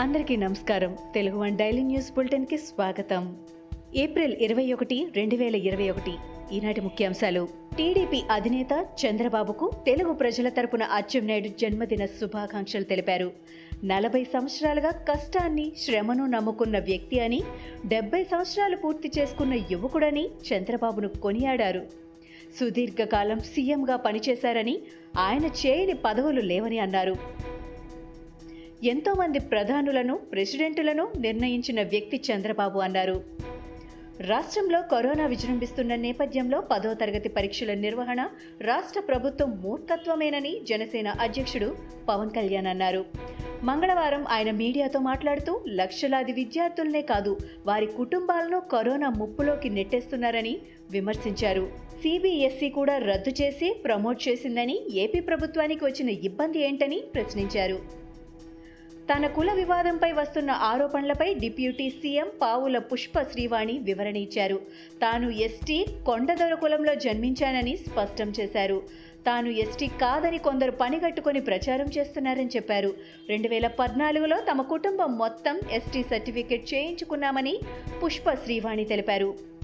అందరికీ నమస్కారం. Telugu one daily news బులెటిన్కి స్వాగతం. ఏప్రిల్ ఇరవై ఒకటి రెండు వేల ఇరవై ఒకటి. ఈనాటి ముఖ్యాంశాలు. టీడీపీ అధినేత చంద్రబాబుకు తెలుగు ప్రజల తరపున అచ్చెన్నాయుడు జన్మదిన శుభాకాంక్షలు తెలిపారు. నలభై సంవత్సరాలుగా కష్టాన్ని శ్రమను నమ్ముకున్న వ్యక్తి అని డెబ్బై సంవత్సరాలు పూర్తి చేసుకున్న యువకుడని చంద్రబాబును కొనియాడారు. సుదీర్ఘకాలం సీఎంగా పనిచేశారని ఆయన చేయని పదవులు లేవని అన్నారు. ఎంతోమంది ప్రధానులను ప్రెసిడెంటులను నిర్ణయించిన వ్యక్తి చంద్రబాబు అన్నారు. రాష్ట్రంలో కరోనా విజృంభిస్తున్న నేపథ్యంలో పదో తరగతి పరీక్షల నిర్వహణ రాష్ట్ర ప్రభుత్వం మూర్ఖత్వమేనని జనసేన అధ్యక్షుడు పవన్ కళ్యాణ్ అన్నారు. మంగళవారం ఆయన మీడియాతో మాట్లాడుతూ లక్షలాది విద్యార్థులనే కాదు వారి కుటుంబాలను కరోనా ముప్పులోకి నెట్టేస్తున్నారని విమర్శించారు. సిబిఎస్ఈ కూడా రద్దు చేసి ప్రమోట్ చేసిందని ఏపీ ప్రభుత్వానికి వచ్చిన ఇబ్బంది ఏంటని ప్రశ్నించారు. తన కుల వివాదంపై వస్తున్న ఆరోపణలపై డిప్యూటీ సీఎం పావుల పుష్ప శ్రీవాణి వివరణ ఇచ్చారు. తాను ఎస్టీ కొండదొర కులంలో జన్మించానని స్పష్టం చేశారు. తాను ఎస్టీ కాదని కొందరు పనిగట్టుకొని ప్రచారం చేస్తున్నారని చెప్పారు. రెండు వేల పద్నాలుగులో తమ కుటుంబం మొత్తం ఎస్టీ సర్టిఫికెట్ చేయించుకున్నామని పుష్ప శ్రీవాణి తెలిపారు.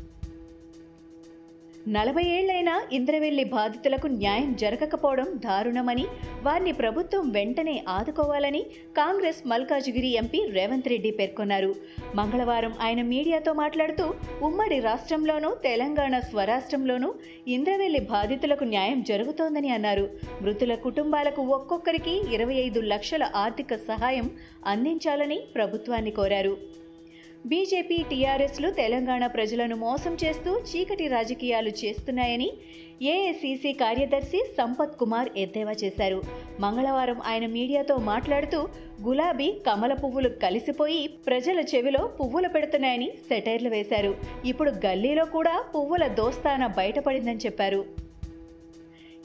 నలభై ఏళ్ళైనా ఇంద్రవెల్లి బాధితులకు న్యాయం జరగకపోవడం దారుణమని వారిని ప్రభుత్వం వెంటనే ఆదుకోవాలని కాంగ్రెస్ మల్కాజ్గిరి ఎంపీ రేవంత్ రెడ్డి పేర్కొన్నారు. మంగళవారం ఆయన మీడియాతో మాట్లాడుతూ ఉమ్మడి రాష్ట్రంలోనూ తెలంగాణ స్వరాష్ట్రంలోనూ ఇంద్రవెల్లి బాధితులకు న్యాయం జరుగుతోందని అన్నారు. మృతుల కుటుంబాలకు ఒక్కొక్కరికి ఇరవై ఐదు లక్షల ఆర్థిక సహాయం అందించాలని ప్రభుత్వాన్ని కోరారు. బీజేపీ టీఆర్ఎస్లు తెలంగాణ ప్రజలను మోసం చేస్తూ చీకటి రాజకీయాలు చేస్తున్నాయని ఏఐసిసి కార్యదర్శి సంపత్ కుమార్ ఎద్దేవా చేశారు. మంగళవారం ఆయన మీడియాతో మాట్లాడుతూ గులాబీ కమల పువ్వులు కలిసిపోయి ప్రజల చెవిలో పువ్వులు పెడుతున్నాయని సెటైర్లు వేశారు. ఇప్పుడు గల్లీలో కూడా పువ్వుల దోస్తాన బయటపడిందని చెప్పారు.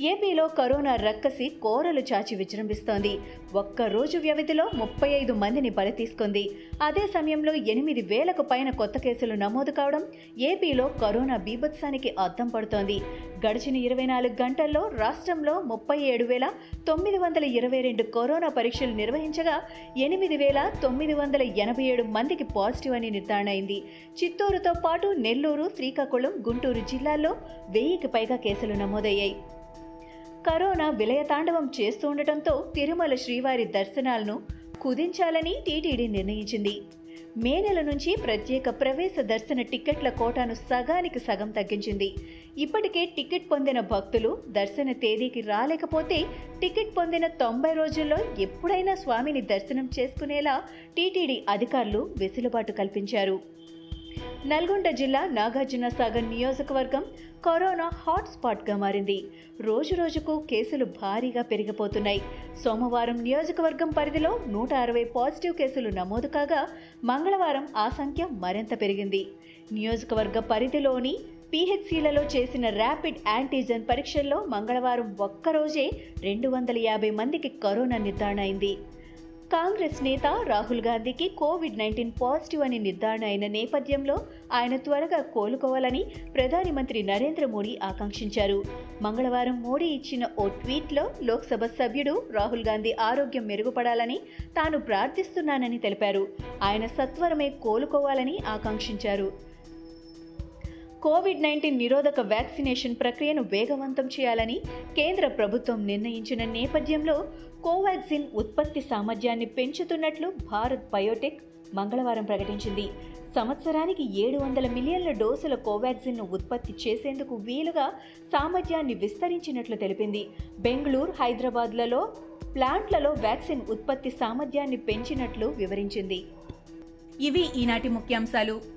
ఏపీలో కరోనా రక్కసి కోరలు చాచి విజృంభిస్తోంది. ఒక్క రోజు వ్యవధిలో ముప్పై ఐదు మందిని బలి తీసుకుంది. అదే సమయంలో ఎనిమిది వేలకు పైన కొత్త కేసులు నమోదు కావడం ఏపీలో కరోనా బీభత్సానికి అద్దం పడుతోంది. గడిచిన ఇరవై నాలుగు గంటల్లో రాష్ట్రంలో ముప్పై ఏడు వేల తొమ్మిది వందల ఇరవై రెండు కరోనా పరీక్షలు నిర్వహించగా ఎనిమిది వేల తొమ్మిది వందల ఎనభై ఏడు మందికి పాజిటివ్ అని నిర్ధారణ అయింది చిత్తూరుతో పాటు నెల్లూరు శ్రీకాకుళం గుంటూరు జిల్లాల్లో వెయ్యికి పైగా కేసులు నమోదయ్యాయి. కరోనా విలయతాండవం చేస్తుండటంతో తిరుమల శ్రీవారి దర్శనాలను కుదించాలని టీటీడీ నిర్ణయించింది. మే నెల నుంచి ప్రత్యేక ప్రవేశ దర్శన టికెట్ల కోటాను సగానికి సగం తగ్గించింది. ఇప్పటికే టికెట్ పొందిన భక్తులు దర్శన తేదీకి రాలేకపోతే టికెట్ పొందిన తొంభై రోజుల్లో ఎప్పుడైనా స్వామిని దర్శనం చేసుకునేలా టీటీడీ అధికారులు వెసులుబాటు కల్పించారు. నల్గొండ జిల్లా నాగార్జున సాగర్ నియోజకవర్గం కరోనా హాట్స్పాట్గా మారింది. రోజు రోజుకు కేసులు భారీగా పెరిగిపోతున్నాయి. సోమవారం నియోజకవర్గం పరిధిలో నూట అరవై పాజిటివ్ కేసులు నమోదు కాగా మంగళవారం ఆ సంఖ్య మరింత పెరిగింది. నియోజకవర్గ పరిధిలోని పీహెచ్సీలలో చేసిన ర్యాపిడ్ యాంటీజెన్ పరీక్షల్లో మంగళవారం ఒక్కరోజే రెండు వందల యాభై మందికి కరోనా నిర్ధారణ అయింది. కాంగ్రెస్ నేత రాహుల్ గాంధీకి కోవిడ్ నైన్టీన్ పాజిటివ్ అని నిర్ధారణ అయిన నేపథ్యంలో ఆయన త్వరగా కోలుకోవాలని ప్రధాని మంత్రి నరేంద్ర మోడీ ఆకాంక్షించారు. మంగళవారం మోడీ ఇచ్చిన ఓ ట్వీట్లో లోక్సభ సభ్యుడు రాహుల్ గాంధీ ఆరోగ్యం మెరుగుపడాలని తాను ప్రార్థిస్తున్నానని తెలిపారు. ఆయన సత్వరమే కోలుకోవాలని ఆకాంక్షించారు. కోవిడ్ నైన్టీన్ నిరోధక వ్యాక్సినేషన్ ప్రక్రియను వేగవంతం చేయాలని కేంద్ర ప్రభుత్వం నిర్ణయించిన నేపథ్యంలో కోవాక్సిన్ ఉత్పత్తి సామర్థ్యాన్ని పెంచుతున్నట్లు భారత్ బయోటెక్ మంగళవారం ప్రకటించింది. సంవత్సరానికి ఏడు వందల మిలియన్ల డోసుల కోవాక్సిన్ను ఉత్పత్తి చేసేందుకు వీలుగా సామర్థ్యాన్ని విస్తరించినట్లు తెలిపింది. బెంగళూరు హైదరాబాద్లలో ప్లాంట్లలో వ్యాక్సిన్ ఉత్పత్తి సామర్థ్యాన్ని పెంచినట్లు వివరించింది. ఇవి ఈనాటి ముఖ్యాంశాలు.